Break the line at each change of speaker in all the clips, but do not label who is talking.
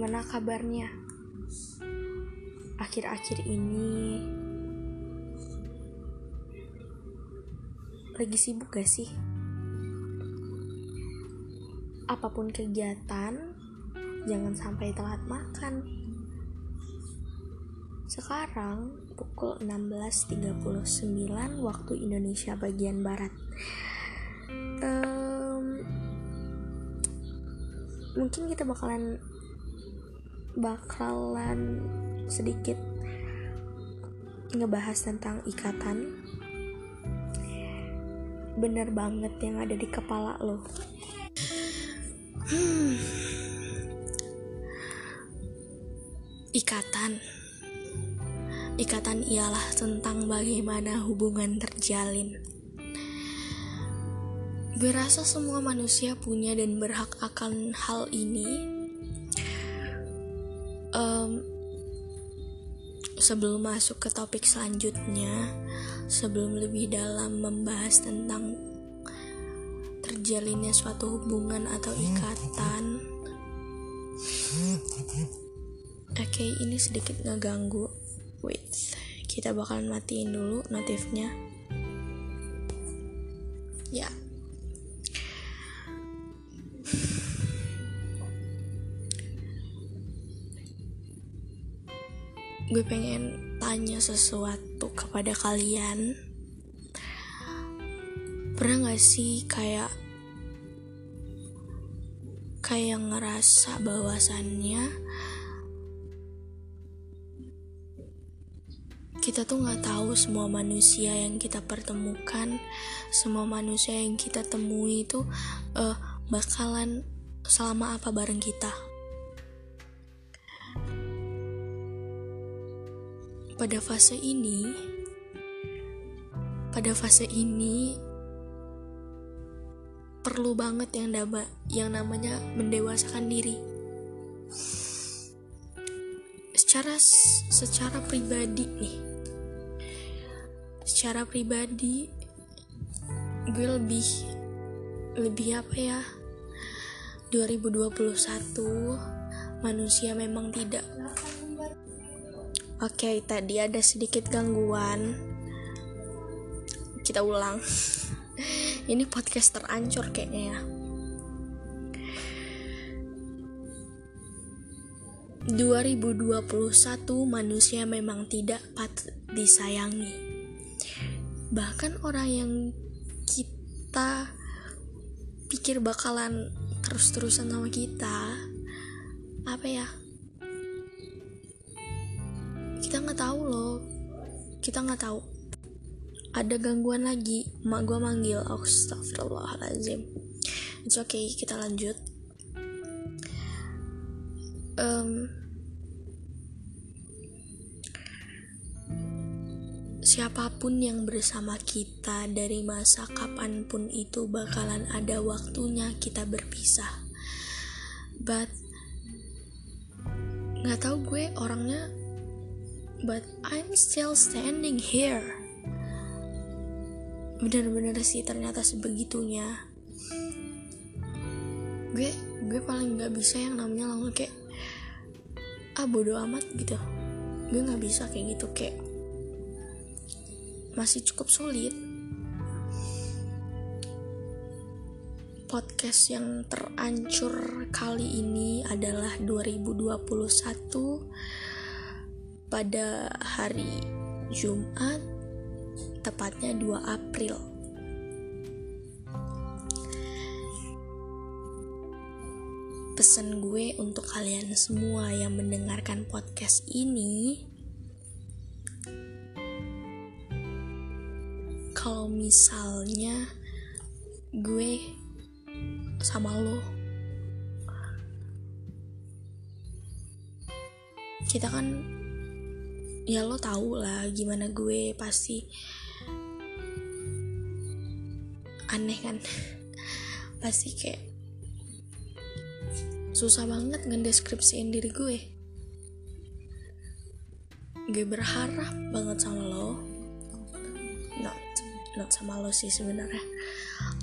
kabarnya? Akhir-akhir ini lagi sibuk gak sih? Apa pun kegiatan, jangan sampai telat makan. Sekarang pukul 16.39 waktu Indonesia bagian Barat. Um, mungkin kita bakalan bakalan sedikit ngebahas tentang ikatan. Bener banget yang ada di kepala lo. Hmm. ikatan. Ikatan ialah tentang bagaimana hubungan terjalin. Gue rasa semua manusia punya dan berhak akan hal ini um, sebelum masuk ke topik selanjutnya, sebelum lebih dalam membahas tentang terjalinnya suatu hubungan atau ikatan. Oke, okay, ini sedikit ngeganggu. Wait, kita bakalan matiin dulu notifnya. Ya. Yeah. Gue pengen tanya sesuatu kepada kalian. Pernah gak sih kayak kayak ngerasa bahwasannya kita tuh nggak tahu semua manusia yang kita pertemukan semua manusia yang kita temui itu uh, bakalan selama apa bareng kita pada fase ini pada fase ini perlu banget yang daba yang namanya mendewasakan diri. Secara secara pribadi nih secara pribadi gue lebih lebih apa ya 2021 manusia memang tidak Oke, okay, tadi ada sedikit gangguan. Kita ulang. Ini podcast terancur kayaknya ya. 2021 manusia memang tidak patut disayangi. Bahkan orang yang kita pikir bakalan terus-terusan sama kita apa ya nggak tahu loh. Kita nggak tahu. Ada gangguan lagi. Mak gue manggil. Astagfirullahaladzim it's okay kita lanjut. Um, siapa pun yang bersama kita dari masa kapan pun itu bakalan ada waktunya kita berpisah. But nggak tahu gue orangnya but I'm still standing here. Bener-bener sih ternyata sebegitunya. Gue gue paling nggak bisa yang namanya langsung kayak ah bodo amat gitu. Gue nggak bisa kayak gitu kayak masih cukup sulit. podcast yang terancur kali ini adalah 2021 pada hari Jumat, tepatnya 2 April. Pesan gue untuk kalian semua yang mendengarkan podcast ini, kalau misalnya gue sama lo kita kan ya lo tau lah gimana gue pasti. Aneh kan? Pasti kayak susah banget ngedeskripsiin diri gue. Gue berharap banget sama lo. Not not sama lo sih sebenarnya.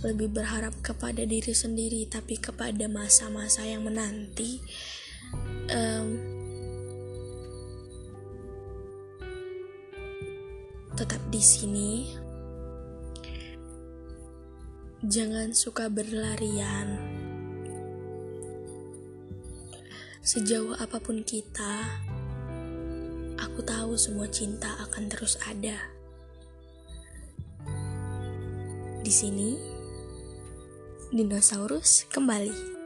Lebih berharap kepada diri sendiri tapi kepada masa-masa yang menanti tetap di sini. Jangan suka berlarian. Sejauh apa pun kita aku tahu semua cinta akan terus ada. Di sini dinosaurus kembali